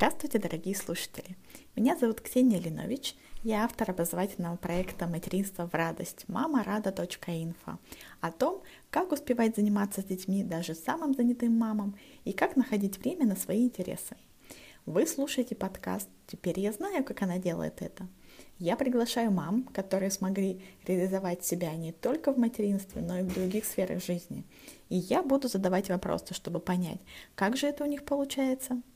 Здравствуйте, дорогие слушатели! Меня зовут Ксения Линович, я автор образовательного проекта «Материнство в радость» мамарада.инфо о том, как успевать заниматься с детьми даже самым занятым мамам и как находить время на свои интересы. Вы слушаете подкаст «Теперь я знаю, как она делает это». Я приглашаю мам, которые смогли реализовать себя не только в материнстве, но и в других сферах жизни. И я буду задавать вопросы, чтобы понять, как же это у них получается –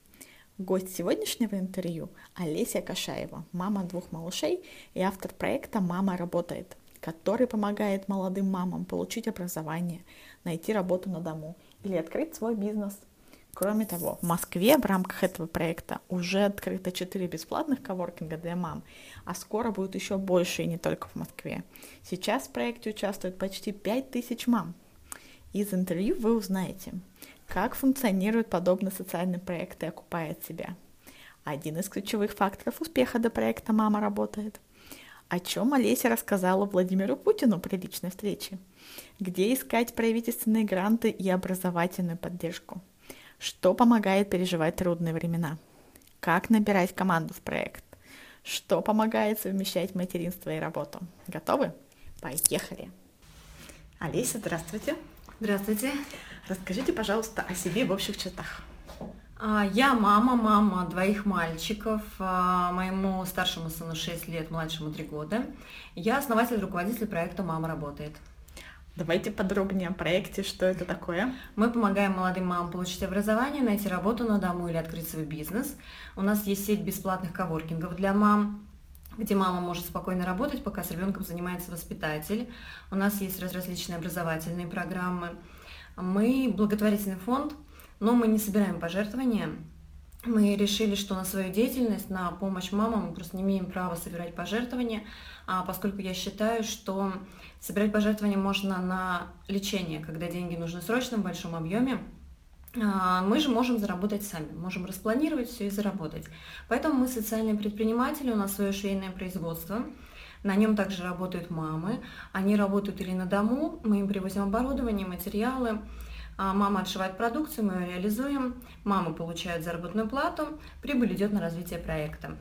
Гость сегодняшнего интервью – Олеся Кашаева, мама двух малышей и автор проекта «Мама работает», который помогает молодым мамам получить образование, найти работу на дому или открыть свой бизнес. Кроме того, в Москве в рамках этого проекта уже открыто 4 бесплатных коворкинга для мам, а скоро будет еще больше и не только в Москве. Сейчас в проекте участвует почти 5000 мам. Из интервью вы узнаете, как функционирует подобный социальный проект и окупает себя? Один из ключевых факторов успеха до проекта «Мама работает». О чем Олеся рассказала Владимиру Путину при личной встрече? Где искать правительственные гранты и образовательную поддержку? Что помогает переживать трудные времена? Как набирать команду в проект? Что помогает совмещать материнство и работу? Готовы? Поехали! Олеся, здравствуйте! Здравствуйте! Расскажите, пожалуйста, о себе в общих чертах. А, я мама, мама двоих мальчиков, а, моему старшему сыну 6 лет, младшему 3 года. Я основатель, руководитель проекта «Мама работает». Давайте подробнее о проекте, что это такое. Мы помогаем молодым мамам получить образование, найти работу на дому или открыть свой бизнес. У нас есть сеть бесплатных коворкингов для мам, где мама может спокойно работать, пока с ребенком занимается воспитатель. У нас есть различные образовательные программы. Мы благотворительный фонд, но мы не собираем пожертвования. Мы решили, что на свою деятельность, на помощь мамам мы просто не имеем права собирать пожертвования, а поскольку я считаю, что собирать пожертвования можно на лечение, когда деньги нужны в срочном большом объеме, а, мы же можем заработать сами, можем распланировать все и заработать. Поэтому мы социальные предприниматели, у нас свое швейное производство, на нем также работают мамы. Они работают или на дому, мы им привозим оборудование, материалы. А мама отшивает продукцию, мы ее реализуем. Мамы получают заработную плату, прибыль идет на развитие проекта.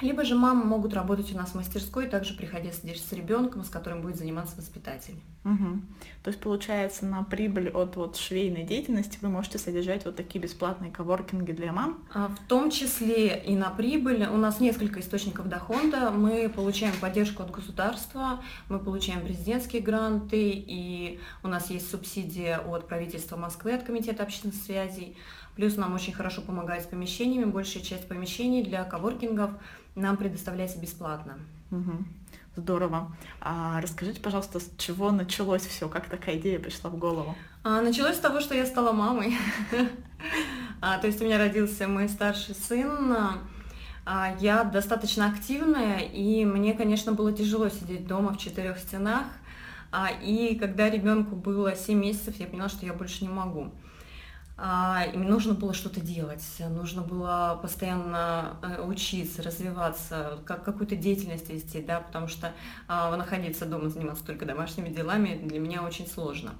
Либо же мамы могут работать у нас в мастерской, также приходя с ребенком, с которым будет заниматься воспитатель. Угу. То есть получается на прибыль от вот швейной деятельности вы можете содержать вот такие бесплатные коворкинги для мам? А, в том числе и на прибыль. У нас несколько источников дохода. Мы получаем поддержку от государства, мы получаем президентские гранты, и у нас есть субсидия от правительства Москвы, от Комитета общественных связей. Плюс нам очень хорошо помогает с помещениями. Большая часть помещений для коворкингов нам предоставляется бесплатно. Угу. Здорово. А расскажите, пожалуйста, с чего началось все? Как такая идея пришла в голову? А, началось с того, что я стала мамой. а, то есть у меня родился мой старший сын. А, я достаточно активная, и мне, конечно, было тяжело сидеть дома в четырех стенах. А, и когда ребенку было 7 месяцев, я поняла, что я больше не могу. А, им нужно было что-то делать, нужно было постоянно э, учиться, развиваться, как, какую-то деятельность вести, да, потому что а, находиться дома, заниматься только домашними делами для меня очень сложно.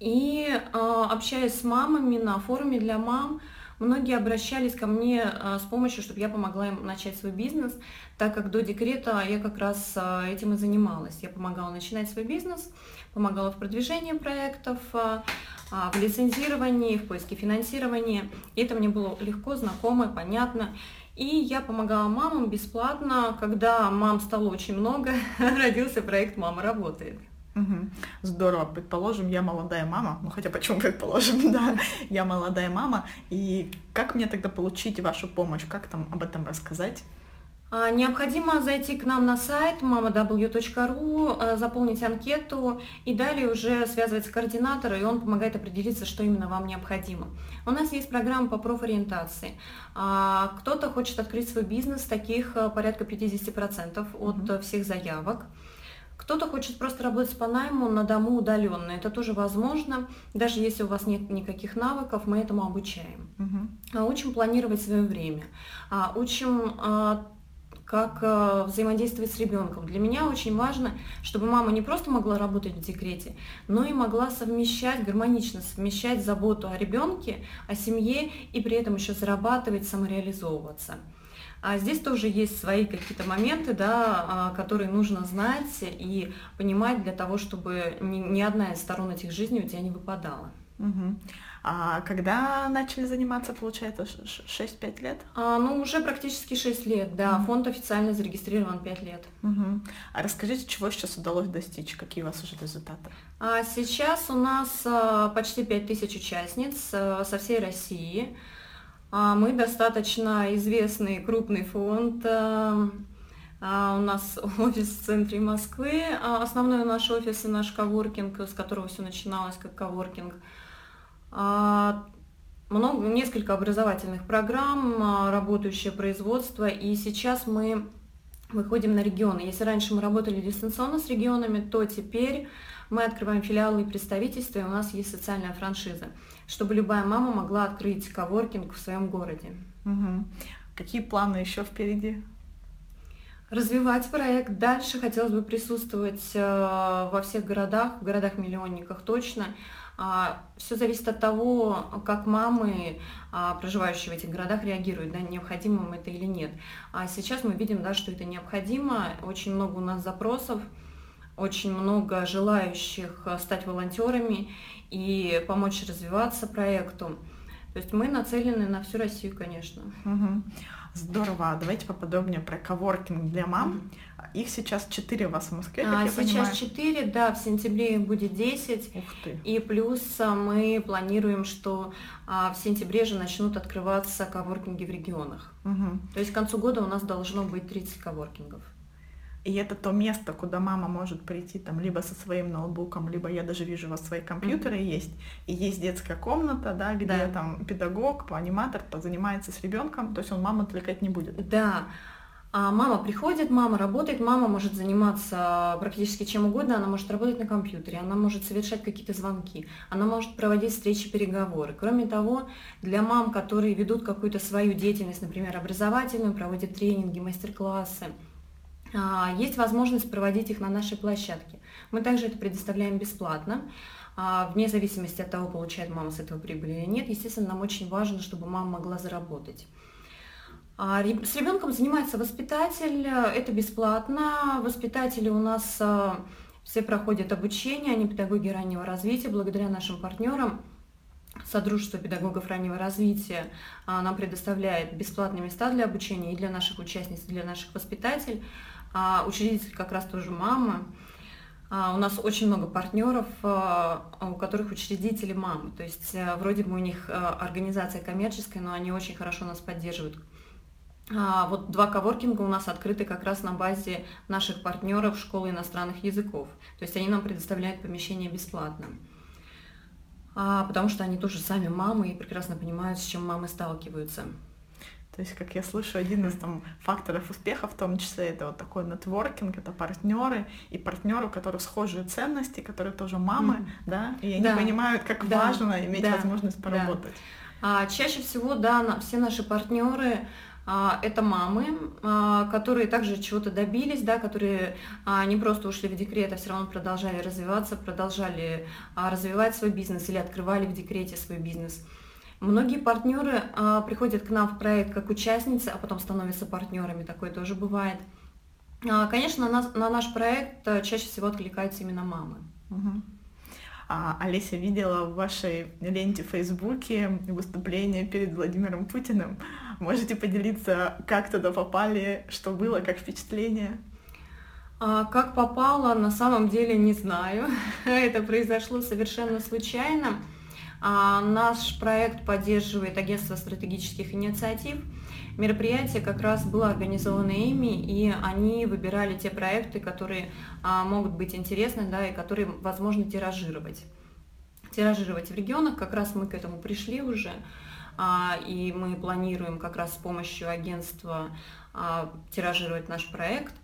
И а, общаясь с мамами на форуме для мам, многие обращались ко мне с помощью, чтобы я помогла им начать свой бизнес, так как до декрета я как раз этим и занималась. Я помогала начинать свой бизнес, помогала в продвижении проектов, в лицензировании, в поиске финансирования. И это мне было легко, знакомо, понятно. И я помогала мамам бесплатно. Когда мам стало очень много, родился проект «Мама работает». Здорово. Предположим, я молодая мама. Ну, хотя почему предположим, да. Я молодая мама. И как мне тогда получить вашу помощь? Как там об этом рассказать? А, необходимо зайти к нам на сайт mamaw.ru, э, заполнить анкету и далее уже связывается координатор, и он помогает определиться, что именно вам необходимо. У нас есть программа по профориентации. А, кто-то хочет открыть свой бизнес, таких порядка 50% от mm-hmm. всех заявок. Кто-то хочет просто работать по найму на дому удаленно. Это тоже возможно. Даже если у вас нет никаких навыков, мы этому обучаем. Угу. Учим планировать свое время. Учим как э, взаимодействовать с ребенком. Для меня очень важно, чтобы мама не просто могла работать в декрете, но и могла совмещать, гармонично совмещать заботу о ребенке, о семье и при этом еще зарабатывать, самореализовываться. А здесь тоже есть свои какие-то моменты, да, а, которые нужно знать и понимать для того, чтобы ни, ни одна из сторон этих жизней у тебя не выпадала. Угу. А когда начали заниматься, получается, 6-5 лет? А, ну, уже практически 6 лет, да. Угу. Фонд официально зарегистрирован 5 лет. Угу. А расскажите, чего сейчас удалось достичь? Какие у вас уже результаты? А сейчас у нас а, почти 5000 участниц а, со всей России. А, мы достаточно известный крупный фонд. А, а, у нас офис в центре Москвы. Основной наш офис и наш коворкинг, с которого все начиналось как коворкинг. Много, несколько образовательных программ, работающее производство. И сейчас мы выходим на регионы. Если раньше мы работали дистанционно с регионами, то теперь мы открываем филиалы и представительства, и у нас есть социальная франшиза чтобы любая мама могла открыть коворкинг в своем городе. Угу. Какие планы еще впереди? Развивать проект. Дальше хотелось бы присутствовать э, во всех городах, в городах-миллионниках точно. А, Все зависит от того, как мамы, а, проживающие в этих городах, реагируют, да, необходимо им это или нет. А сейчас мы видим, да, что это необходимо. Очень много у нас запросов, очень много желающих э, стать волонтерами и помочь развиваться проекту. То есть мы нацелены на всю Россию, конечно. Угу. Здорово. Давайте поподробнее про коворкинг для мам. Их сейчас 4 у вас в Москве, как а, я Сейчас понимаю. 4, да, в сентябре их будет 10. Ух ты. И плюс а, мы планируем, что а, в сентябре же начнут открываться коворкинги в регионах. Угу. То есть к концу года у нас должно быть 30 коворкингов. И это то место, куда мама может прийти там либо со своим ноутбуком, либо я даже вижу у вас свои компьютеры mm-hmm. есть. И есть детская комната, да, где да. там педагог, аниматор позанимается с ребенком, то есть он маму отвлекать не будет. Да. А мама приходит, мама работает, мама может заниматься практически чем угодно, она может работать на компьютере, она может совершать какие-то звонки, она может проводить встречи, переговоры. Кроме того, для мам, которые ведут какую-то свою деятельность, например, образовательную, проводят тренинги, мастер-классы, есть возможность проводить их на нашей площадке. Мы также это предоставляем бесплатно, а, вне зависимости от того, получает мама с этого прибыль или нет. Естественно, нам очень важно, чтобы мама могла заработать. А, с ребенком занимается воспитатель, это бесплатно. Воспитатели у нас все проходят обучение, они педагоги раннего развития, благодаря нашим партнерам. Содружество педагогов раннего развития нам предоставляет бесплатные места для обучения и для наших участниц, и для наших воспитателей а, учредитель как раз тоже мама. А, у нас очень много партнеров, а, у которых учредители мамы. То есть а, вроде бы у них а, организация коммерческая, но они очень хорошо нас поддерживают. А, вот два коворкинга у нас открыты как раз на базе наших партнеров школы иностранных языков. То есть они нам предоставляют помещение бесплатно. А, потому что они тоже сами мамы и прекрасно понимают, с чем мамы сталкиваются. То есть, как я слышу, один из там факторов успеха, в том числе, это вот такой нетворкинг, это партнеры и партнеры, у которых схожие ценности, которые тоже мамы, mm-hmm. да, и они да. понимают, как да. важно иметь да. возможность поработать. Да. А, чаще всего, да, на, все наши партнеры это мамы, а, которые также чего-то добились, да, которые а, не просто ушли в декрет, а все равно продолжали развиваться, продолжали а, развивать свой бизнес или открывали в декрете свой бизнес. Многие партнеры а, приходят к нам в проект как участницы, а потом становятся партнерами, такое тоже бывает. А, конечно, на, на наш проект а, чаще всего откликаются именно мамы. Угу. А, Олеся видела в вашей ленте в Фейсбуке выступление перед Владимиром Путиным. Можете поделиться, как туда попали, что было, как впечатление? А, как попало, на самом деле не знаю. Это произошло совершенно случайно. А наш проект поддерживает агентство стратегических инициатив. Мероприятие как раз было организовано ими, и они выбирали те проекты, которые а, могут быть интересны, да, и которые возможно тиражировать. Тиражировать в регионах, как раз мы к этому пришли уже, и мы планируем как раз с помощью агентства тиражировать наш проект.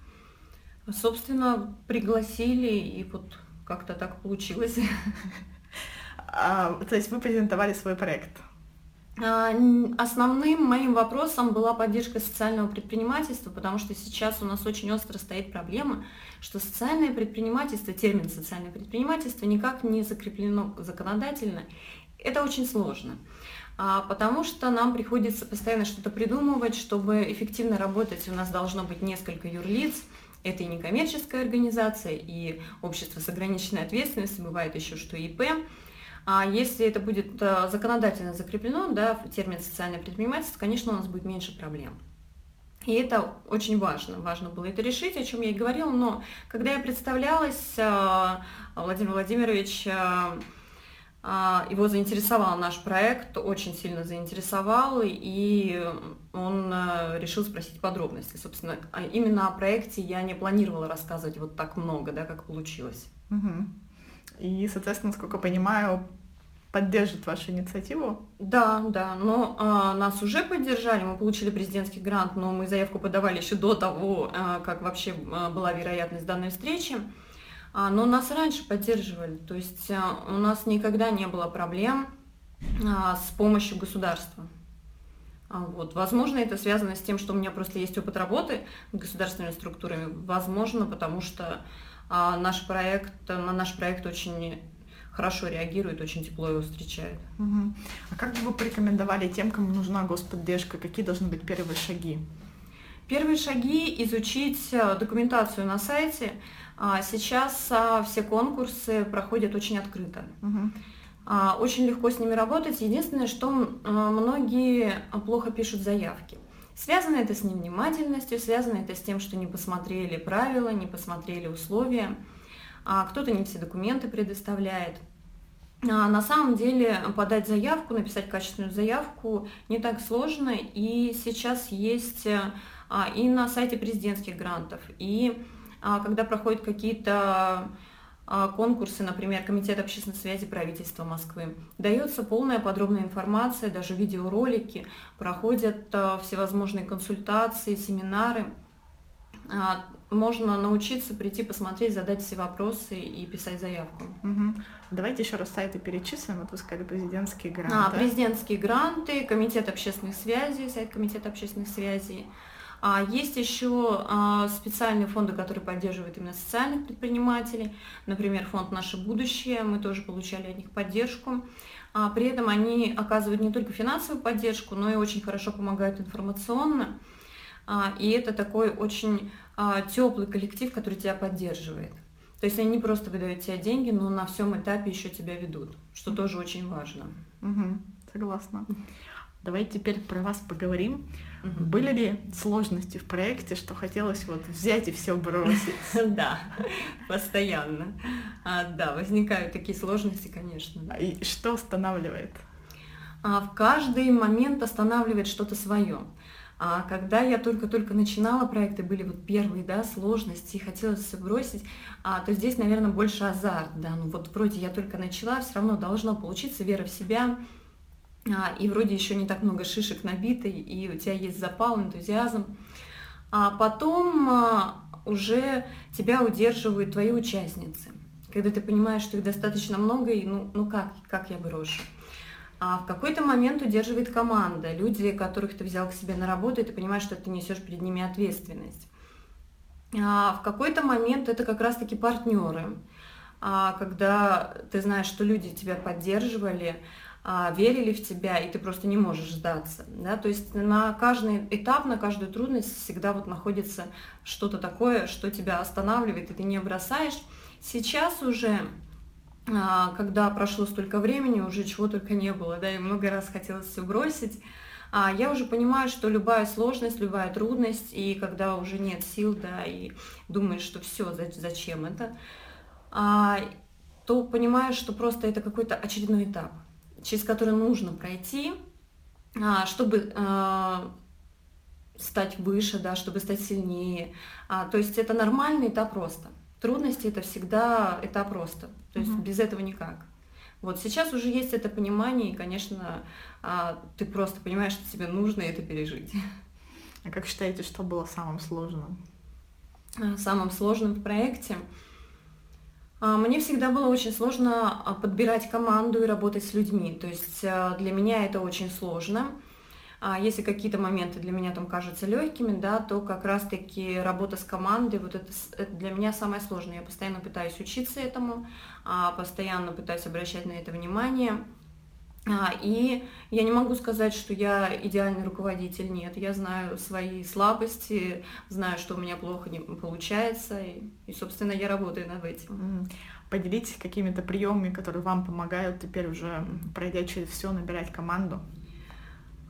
Собственно, пригласили, и вот как-то так получилось. А, то есть вы презентовали свой проект? А, основным моим вопросом была поддержка социального предпринимательства, потому что сейчас у нас очень остро стоит проблема, что социальное предпринимательство, термин социальное предпринимательство никак не закреплено законодательно. Это очень сложно, а, потому что нам приходится постоянно что-то придумывать, чтобы эффективно работать. У нас должно быть несколько юрлиц, это и некоммерческая организация, и общество с ограниченной ответственностью, бывает еще что ИП. А если это будет э, законодательно закреплено, да, термин социальное предпринимательство, конечно, у нас будет меньше проблем. И это очень важно. Важно было это решить, о чем я и говорила. Но когда я представлялась, э, Владимир Владимирович, э, его заинтересовал наш проект, очень сильно заинтересовал, и он решил спросить подробности. Собственно, а именно о проекте я не планировала рассказывать вот так много, да, как получилось. Угу. И, соответственно, насколько понимаю, поддержит вашу инициативу? Да, да, но а, нас уже поддержали, мы получили президентский грант, но мы заявку подавали еще до того, а, как вообще а, была вероятность данной встречи. А, но нас раньше поддерживали, то есть а, у нас никогда не было проблем а, с помощью государства. А, вот. Возможно, это связано с тем, что у меня просто есть опыт работы государственными структурами. Возможно, потому что а наш проект, на наш проект очень хорошо реагирует, очень тепло его встречает. Угу. А как бы вы порекомендовали тем, кому нужна господдержка, какие должны быть первые шаги? Первые шаги – изучить э, документацию на сайте. А, сейчас а, все конкурсы проходят очень открыто. Угу. Очень легко с ними работать. Единственное, что многие плохо пишут заявки. Связано это с невнимательностью, связано это с тем, что не посмотрели правила, не посмотрели условия, а кто-то не все документы предоставляет. На самом деле подать заявку, написать качественную заявку не так сложно, и сейчас есть и на сайте президентских грантов, и когда проходят какие-то а, конкурсы, например, Комитет общественной связи правительства Москвы. Дается полная подробная информация, даже видеоролики, проходят а, всевозможные консультации, семинары. А, можно научиться прийти, посмотреть, задать все вопросы и писать заявку. Угу. Давайте еще раз сайты перечислим. Вот вы сказали президентские гранты. А, президентские гранты, Комитет общественных связей, сайт Комитета общественных связей, а есть еще а, специальные фонды, которые поддерживают именно социальных предпринимателей. Например, фонд «Наше будущее», мы тоже получали от них поддержку. А при этом они оказывают не только финансовую поддержку, но и очень хорошо помогают информационно. И это такой очень теплый коллектив, который тебя поддерживает. То есть они не просто выдают тебе деньги, но на всем этапе еще тебя ведут, что тоже очень важно. Угу, согласна. Давайте теперь про вас поговорим. Угу. Были ли сложности в проекте, что хотелось вот взять и все бросить? Да, постоянно. А, да, возникают такие сложности, конечно. И что останавливает? А, в каждый момент останавливает что-то свое. А когда я только-только начинала проекты, были вот первые да, сложности, хотелось все бросить, а, то здесь, наверное, больше азарт. Да? Ну вот вроде я только начала, все равно должно получиться, вера в себя, и вроде еще не так много шишек набитый, и у тебя есть запал, энтузиазм. А потом а, уже тебя удерживают твои участницы. Когда ты понимаешь, что их достаточно много, и ну, ну как, как я брошу. А в какой-то момент удерживает команда, люди, которых ты взял к себе на работу, и ты понимаешь, что ты несешь перед ними ответственность. А в какой-то момент это как раз-таки партнеры, а когда ты знаешь, что люди тебя поддерживали, а, верили в тебя, и ты просто не можешь сдаться. Да? То есть на каждый этап, на каждую трудность всегда вот находится что-то такое, что тебя останавливает, и ты не бросаешь. Сейчас уже, а, когда прошло столько времени, уже чего только не было, да, и много раз хотелось все бросить, а я уже понимаю, что любая сложность, любая трудность, и когда уже нет сил, да, и думаешь, что все, зачем это, то понимаешь, что просто это какой-то очередной этап через который нужно пройти, а, чтобы а, стать выше, да, чтобы стать сильнее. А, то есть это нормальный этап роста. Трудности это всегда этап роста. То есть угу. без этого никак. Вот сейчас уже есть это понимание, и, конечно, ты просто понимаешь, что тебе нужно это пережить. А как считаете, что было самым сложным? Самым сложным в проекте? А, мне всегда было очень сложно а, подбирать команду и работать с людьми. То есть а, для меня это очень сложно. Если какие-то моменты для меня там кажутся легкими, да, то как раз-таки работа с командой, вот это, это для меня самое сложное. Я постоянно пытаюсь учиться этому, постоянно пытаюсь обращать на это внимание. И я не могу сказать, что я идеальный руководитель. Нет, я знаю свои слабости, знаю, что у меня плохо не получается, и, и собственно, я работаю над этим. Поделитесь какими-то приемами, которые вам помогают теперь уже, пройдя через все, набирать команду.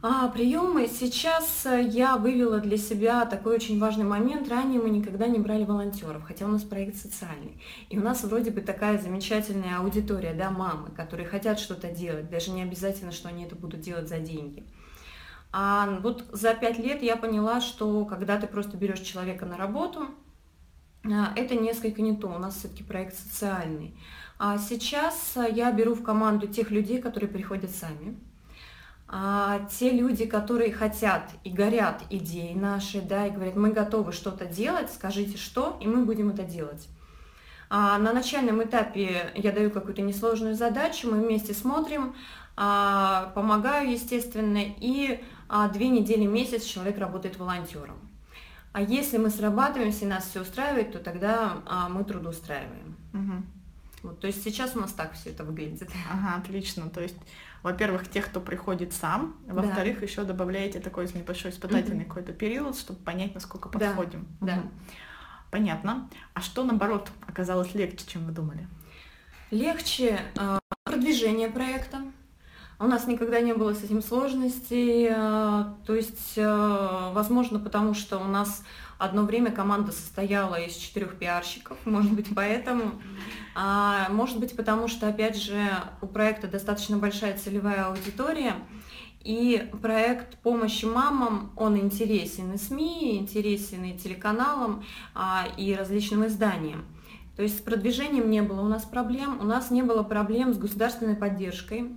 А, приемы. Сейчас э, я вывела для себя такой очень важный момент. Ранее мы никогда не брали волонтеров, хотя у нас проект социальный. И у нас вроде бы такая замечательная аудитория, да, мамы, которые хотят что-то делать, даже не обязательно, что они это будут делать за деньги. А вот за пять лет я поняла, что когда ты просто берешь человека на работу, а, это несколько не то. У нас все-таки проект социальный. А сейчас э, я беру в команду тех людей, которые приходят сами а, те люди, которые хотят и горят идеей нашей, да, и говорят, мы готовы что-то делать, скажите что, и мы будем это делать. А на начальном этапе я даю какую-то несложную задачу, мы вместе смотрим, а, помогаю, естественно, и а, две недели, месяц человек работает волонтером. А если мы срабатываемся и нас все устраивает, то тогда а, мы трудоустраиваем. Угу. Вот, то есть сейчас у нас так все это выглядит. Ага, отлично. То есть во-первых, тех, кто приходит сам, во-вторых, да. еще добавляете такой небольшой испытательный mm-hmm. какой-то период, чтобы понять, насколько подходим. Да. Угу. Понятно. А что, наоборот, оказалось легче, чем вы думали? Легче э, продвижение проекта. У нас никогда не было с этим сложностей. Э, то есть, э, возможно, потому что у нас Одно время команда состояла из четырех пиарщиков, может быть, поэтому. А, может быть, потому что, опять же, у проекта достаточно большая целевая аудитория, и проект помощи мамам, он интересен и СМИ, интересен и телеканалам, а, и различным изданиям. То есть с продвижением не было у нас проблем, у нас не было проблем с государственной поддержкой.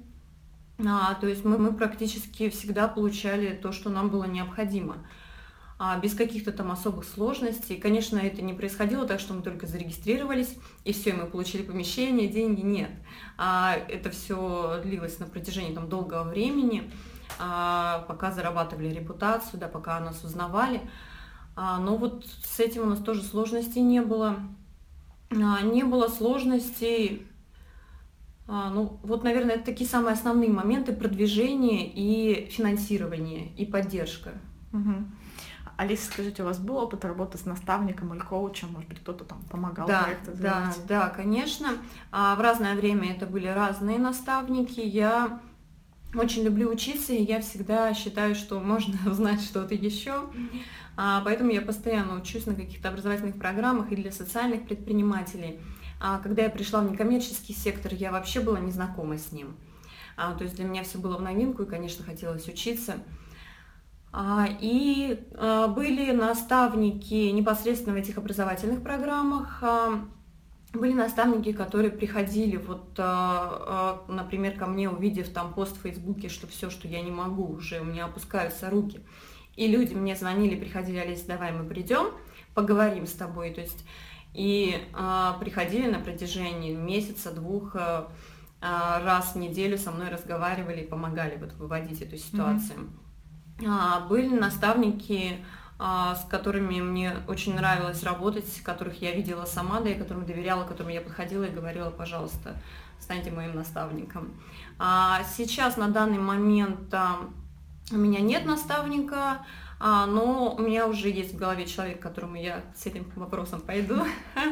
А, то есть мы, мы практически всегда получали то, что нам было необходимо а, без каких-то там особых сложностей. Конечно, это не происходило так, что мы только зарегистрировались, и все, мы получили помещение, деньги, нет. А, это все длилось на протяжении там, долгого времени, а, пока зарабатывали репутацию, да, пока нас узнавали. А, но вот с этим у нас тоже сложностей не было. А, не было сложностей а, ну, вот, наверное, это такие самые основные моменты продвижения и финансирования, и поддержка. Угу. Алиса, скажите, у вас был опыт работы с наставником или коучем? Может быть, кто-то там помогал да, Да, да, конечно. А в разное время это были разные наставники. Я очень люблю учиться, и я всегда считаю, что можно узнать что-то еще. А, поэтому я постоянно учусь на каких-то образовательных программах и для социальных предпринимателей. А когда я пришла в некоммерческий сектор, я вообще была не знакома с ним. А, то есть для меня все было в новинку, и, конечно, хотелось учиться. А, и были наставники непосредственно в этих образовательных программах, были наставники, которые приходили, вот, например, ко мне, увидев там пост в Фейсбуке, что все, что я не могу, уже у меня опускаются руки. И люди мне звонили, приходили, Олеся, давай мы придем, поговорим с тобой. То есть, и приходили на протяжении месяца, двух, раз в неделю со мной разговаривали и помогали вот выводить эту ситуацию. Mm-hmm. А, были наставники, а, с которыми мне очень нравилось работать, которых я видела сама, да, и которым доверяла, которым я подходила и говорила, пожалуйста, станьте моим наставником. А сейчас на данный момент у меня нет наставника, но у меня уже есть в голове человек, к которому я с этим вопросом пойду.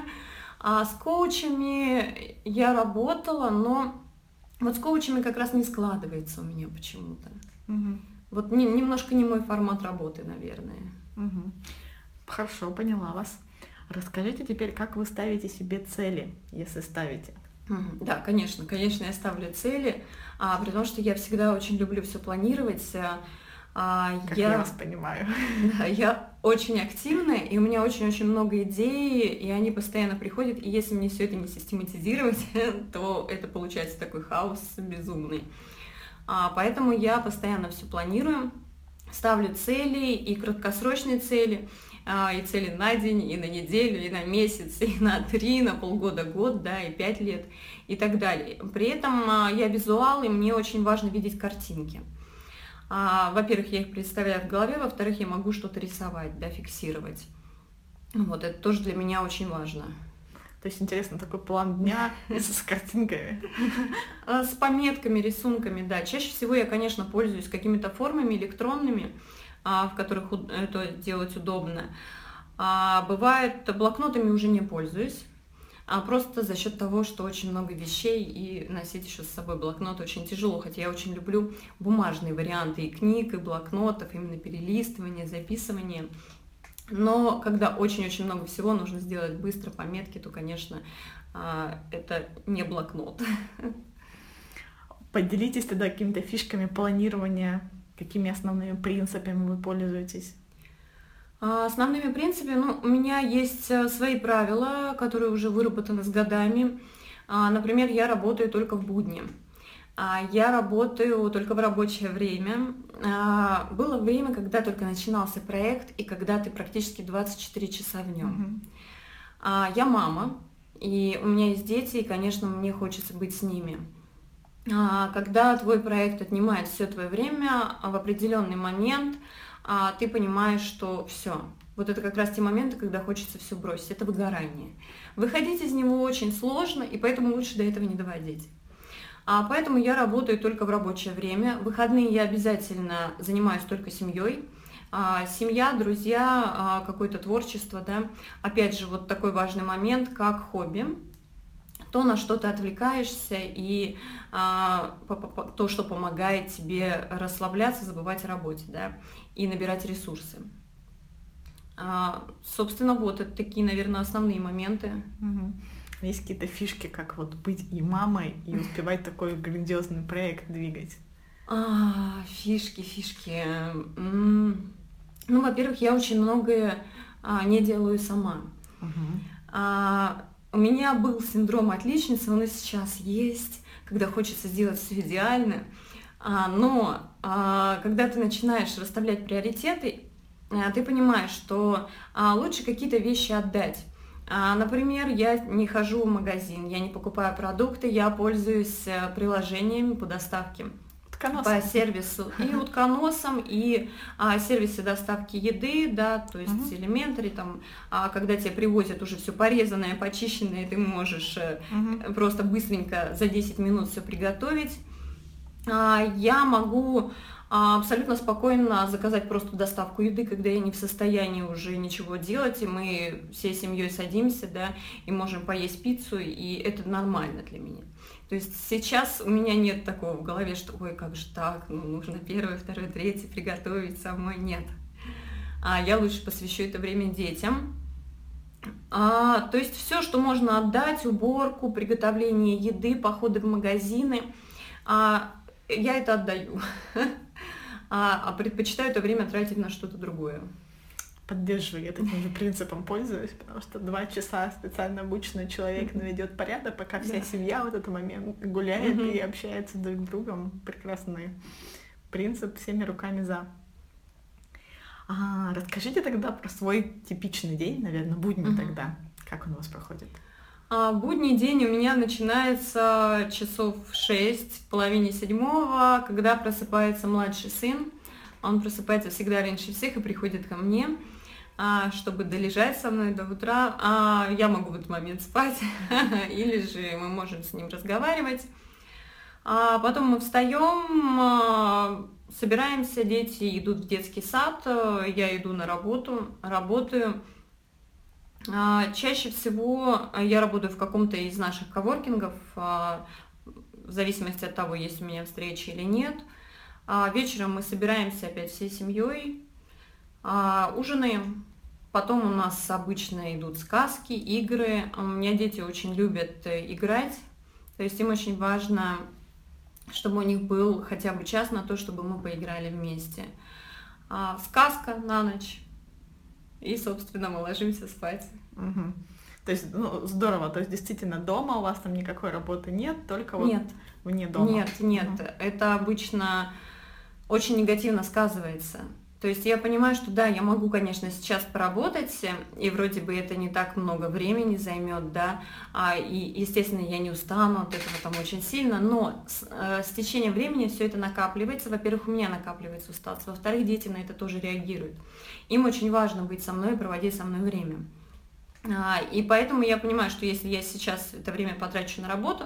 А с коучами я работала, но вот с коучами как раз не складывается у меня почему-то. Угу. Вот не, немножко не мой формат работы, наверное. Угу. Хорошо, поняла вас. Расскажите теперь, как вы ставите себе цели, если ставите? Да, конечно, конечно, я ставлю цели, а, при том, что я всегда очень люблю все планировать. А, как я, я вас понимаю. Да, я очень активная, и у меня очень-очень много идей, и они постоянно приходят, и если мне все это не систематизировать, то это получается такой хаос безумный. А, поэтому я постоянно все планирую, ставлю цели и краткосрочные цели. а, и цели на день, и на неделю, и на месяц, и на три, на полгода, год, да, и пять лет, и так далее. При этом а, я визуал, и мне очень важно видеть картинки. А, во-первых, я их представляю в голове, во-вторых, я могу что-то рисовать, да, фиксировать. Вот, это тоже для меня очень важно. То есть интересно, такой план дня с картинками. А, с пометками, рисунками, да. Чаще всего я, конечно, пользуюсь какими-то формами электронными, а, в которых это делать удобно. А бывает, блокнотами уже не пользуюсь, а просто за счет того, что очень много вещей и носить еще с собой блокнот очень тяжело, хотя я очень люблю бумажные варианты и книг, и блокнотов, именно перелистывание, записывание. Но когда очень-очень много всего нужно сделать быстро, пометки, то, конечно, а, это не блокнот. Поделитесь тогда какими-то фишками планирования, какими основными принципами вы пользуетесь? А, основными принципами, ну, у меня есть э, свои правила, которые уже выработаны с годами. А, например, я работаю только в будни. А я работаю только в рабочее время. Было время, когда только начинался проект, и когда ты практически 24 часа в нем. Mm-hmm. Я мама, и у меня есть дети, и, конечно, мне хочется быть с ними. Когда твой проект отнимает все твое время, в определенный момент ты понимаешь, что все, вот это как раз те моменты, когда хочется все бросить, это выгорание. Выходить из него очень сложно, и поэтому лучше до этого не доводить. А поэтому я работаю только в рабочее время. В выходные я обязательно занимаюсь только семьей. А, семья, друзья, а, какое-то творчество, да. Опять же, вот такой важный момент, как хобби то, на что ты отвлекаешься, и а, то, что помогает тебе расслабляться, забывать о работе, да, и набирать ресурсы. А, собственно, вот это такие, наверное, основные моменты. Угу. Есть какие-то фишки, как вот быть и мамой, и успевать такой грандиозный проект двигать? А, фишки, фишки. Ну, во-первых, я очень многое а, не делаю сама. Угу. А, у меня был синдром отличницы, он и сейчас есть, когда хочется сделать все идеально. А, но а, когда ты начинаешь расставлять приоритеты, а, ты понимаешь, что а, лучше какие-то вещи отдать. Например, я не хожу в магазин, я не покупаю продукты, я пользуюсь э, приложениями по доставке по сервису и утконосом, и а, сервисы доставки еды, да, то есть uh-huh. элементари, там, а, когда тебе привозят уже все порезанное, почищенное, ты можешь uh-huh. просто быстренько за 10 минут все приготовить. А, я могу а, абсолютно спокойно заказать просто доставку еды, когда я не в состоянии уже ничего делать, и мы всей семьей садимся, да, и можем поесть пиццу, и это нормально для меня. То есть сейчас у меня нет такого в голове, что ой, как же так, ну, нужно первое, второе, третье приготовить самой. Нет. А я лучше посвящу это время детям. А, то есть все, что можно отдать, уборку, приготовление еды, походы в магазины, а, я это отдаю. а, а предпочитаю это время тратить на что-то другое. Поддерживаю, я таким же принципом пользуюсь, потому что два часа специально обученный человек наведет порядок, пока вся да. семья в этот момент гуляет mm-hmm. и общается друг с другом. Прекрасный принцип всеми руками за. А, расскажите тогда про свой типичный день, наверное, будни mm-hmm. тогда. Как он у вас проходит? А, будний день у меня начинается часов шесть, половине седьмого, когда просыпается младший сын. Он просыпается всегда раньше всех и приходит ко мне, чтобы долежать со мной до утра. А я могу в этот момент спать, или же мы можем с ним разговаривать. А потом мы встаем, собираемся, дети идут в детский сад, я иду на работу, работаю. А, чаще всего а, я работаю в каком-то из наших коворкингов, а, в зависимости от того, есть у меня встречи или нет. Вечером мы собираемся опять всей семьей, ужинаем. Потом у нас обычно идут сказки, игры. У меня дети очень любят э, играть, то есть им очень важно, чтобы у них был хотя бы час на то, чтобы мы поиграли вместе. Сказка на ночь, и, собственно, мы ложимся спать. Угу. То есть, ну, здорово, то есть действительно дома у вас там никакой работы нет, только вот нет. вне дома. Нет, нет, угу. это обычно очень негативно сказывается. То есть я понимаю, что да, я могу, конечно, сейчас поработать, и вроде бы это не так много времени займет, да, а, и, естественно, я не устану от этого там очень сильно, но с, э, с течением времени все это накапливается. Во-первых, у меня накапливается усталость, во-вторых, дети на это тоже реагируют. Им очень важно быть со мной и проводить со мной время. А, и поэтому я понимаю, что если я сейчас это время потрачу на работу,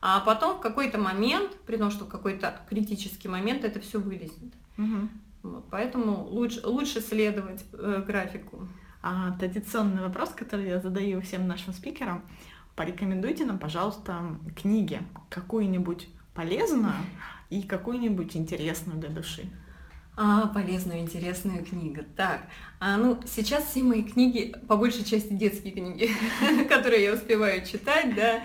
а потом в какой-то момент, при том, что в какой-то критический момент это все вылезет. Угу. Поэтому лучше, лучше следовать э, графику. А, традиционный вопрос, который я задаю всем нашим спикерам. Порекомендуйте нам, пожалуйста, книги. Какую-нибудь полезную и какую-нибудь интересную для души. А, полезную, интересную книгу. Так, а, ну, сейчас все мои книги, по большей части детские книги, которые я успеваю читать, да.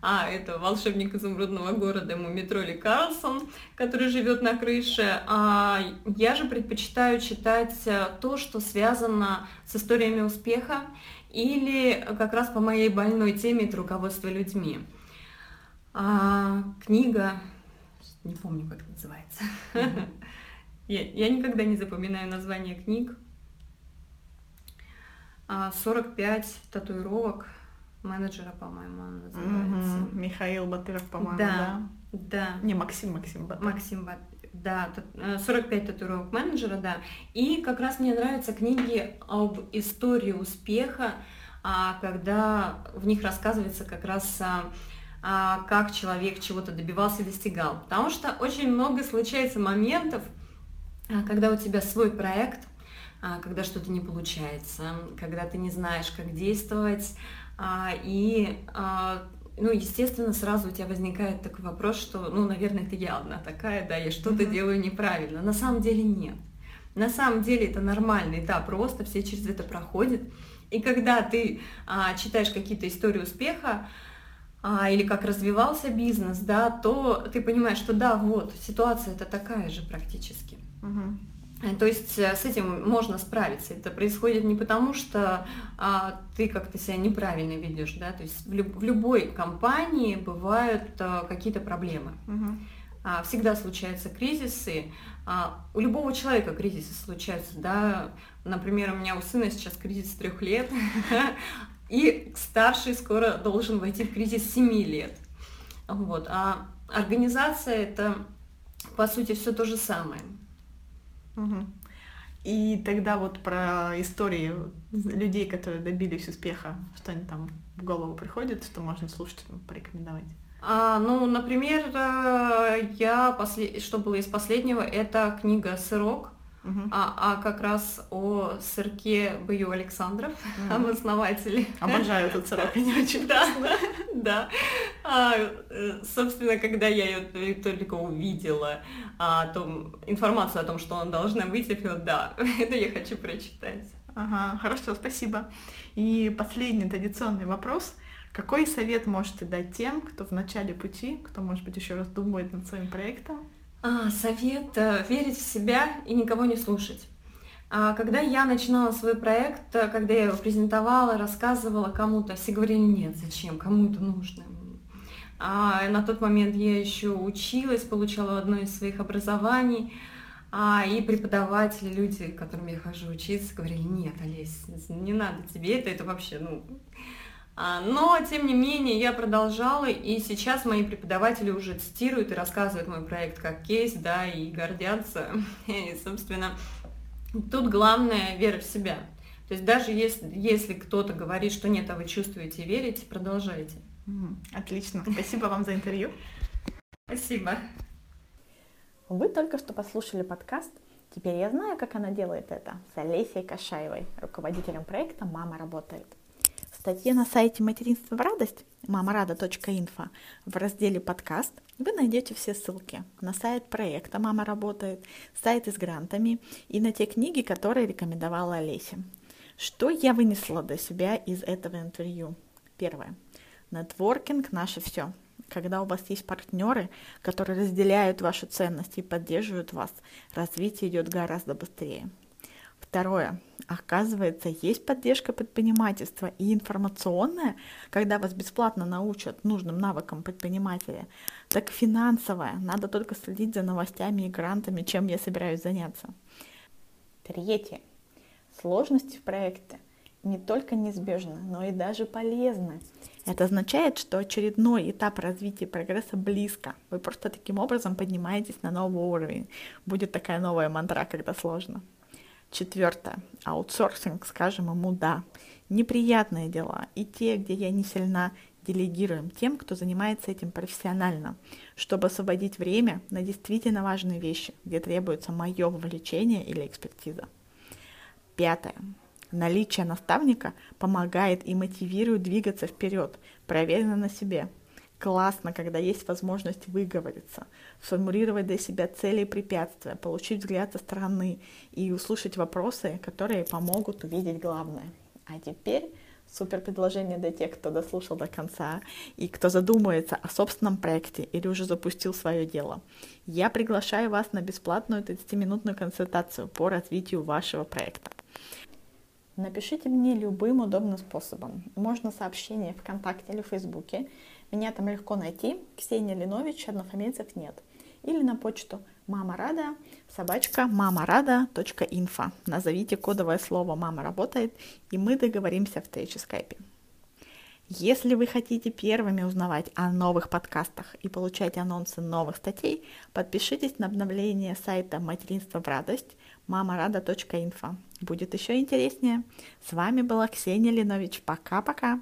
А, это «Волшебник изумрудного города» Мумитроли Карлсон, который живет на крыше. А я же предпочитаю читать э, то, что связано с историями успеха или как раз по моей больной теме «Это руководство людьми». А, книга, не помню, как называется. Я, я никогда не запоминаю название книг. 45 а, татуировок менеджера, по-моему, он называется. Угу. Михаил Батыров, по-моему, да? Да. Не, Максим, Максим Батыров. Максим Батыров. Да, 45 э, татуировок менеджера, да. И как раз мне нравятся книги об истории успеха, а, когда в них рассказывается как раз а, как человек чего-то добивался и достигал. Потому что очень много случается моментов, когда у тебя свой проект, а, когда что-то не получается, когда ты не знаешь, как действовать, а, и ну, естественно, сразу у тебя возникает такой вопрос, что, ну, наверное, это я одна такая, да, я что-то mm-hmm. делаю неправильно. На самом деле нет. На самом деле это нормально, да, просто все через это проходят. И когда ты а, читаешь какие-то истории успеха, а, или как развивался бизнес, да, то ты понимаешь, что да, вот, ситуация это такая же практически. Угу. То есть э, с этим можно справиться. Это происходит не потому, что а, ты как-то себя неправильно ведешь, да, то есть в, люб- в любой компании бывают а, какие-то проблемы. Угу. Всегда случаются кризисы. А, у любого человека кризисы случаются, да. Например, у меня у сына сейчас кризис трех лет, и старший скоро должен войти в кризис семи лет. Вот. А организация это по сути все то же самое. Угу. И тогда вот про истории людей, которые добились успеха, что они там в голову приходит, что можно слушателям порекомендовать? А, ну, например, э, я после... что было из последнего, это книга «Сырок», угу. а, а как раз о сырке Бою Александров, угу. об основателе. Обожаю этот сырок, они очень Да, да. А, э, собственно, когда я ее только увидела, а, том, информацию о том, что он должна быть, я говорила, да, это я хочу прочитать. Ага, хорошо, спасибо. И последний традиционный вопрос. Какой совет можете дать тем, кто в начале пути, кто, может быть, еще раз думает над своим проектом? А, совет э, верить в себя и никого не слушать. А когда я начинала свой проект, э, когда я его презентовала, рассказывала кому-то, все говорили, нет, зачем, кому это нужно. А на тот момент я еще училась, получала одно из своих образований, а, и преподаватели, люди, к которым я хожу учиться, говорили, нет, Олесь, не надо тебе это, это вообще, ну, а, но, тем не менее, я продолжала, и сейчас мои преподаватели уже цитируют и рассказывают мой проект как кейс, да, и гордятся. И, собственно, тут главное вера в себя. То есть даже если, если кто-то говорит, что нет, а вы чувствуете и верите, продолжайте. Отлично. Спасибо вам за интервью. Спасибо. Вы только что послушали подкаст «Теперь я знаю, как она делает это» с Олесей Кашаевой, руководителем проекта «Мама работает» статье на сайте «Материнство в радость» мамарада.инфо в разделе «Подкаст» вы найдете все ссылки на сайт проекта «Мама работает», сайты с грантами и на те книги, которые рекомендовала Олеся. Что я вынесла для себя из этого интервью? Первое. Нетворкинг – наше все. Когда у вас есть партнеры, которые разделяют ваши ценности и поддерживают вас, развитие идет гораздо быстрее. Второе. Оказывается, есть поддержка предпринимательства и информационная, когда вас бесплатно научат нужным навыкам предпринимателя, так финансовая. Надо только следить за новостями и грантами, чем я собираюсь заняться. Третье. Сложности в проекте не только неизбежны, но и даже полезны. Это означает, что очередной этап развития прогресса близко. Вы просто таким образом поднимаетесь на новый уровень. Будет такая новая мантра, когда сложно. Четвертое. Аутсорсинг, скажем ему да. Неприятные дела и те, где я не сильна, делегируем тем, кто занимается этим профессионально, чтобы освободить время на действительно важные вещи, где требуется мое вовлечение или экспертиза. Пятое. Наличие наставника помогает и мотивирует двигаться вперед, проверено на себе. Классно, когда есть возможность выговориться, сформулировать для себя цели и препятствия, получить взгляд со стороны и услышать вопросы, которые помогут увидеть главное. А теперь супер предложение для тех, кто дослушал до конца и кто задумывается о собственном проекте или уже запустил свое дело. Я приглашаю вас на бесплатную 30-минутную консультацию по развитию вашего проекта. Напишите мне любым удобным способом. Можно сообщение ВКонтакте или Фейсбуке. Меня там легко найти. Ксения Линович, однофамильцев нет. Или на почту мама рада собачка мамарада.инфо. Назовите кодовое слово «Мама работает» и мы договоримся в скайпе. Если вы хотите первыми узнавать о новых подкастах и получать анонсы новых статей, подпишитесь на обновление сайта «Материнство в радость» мамарада.инфо. Будет еще интереснее. С вами была Ксения Линович. Пока-пока.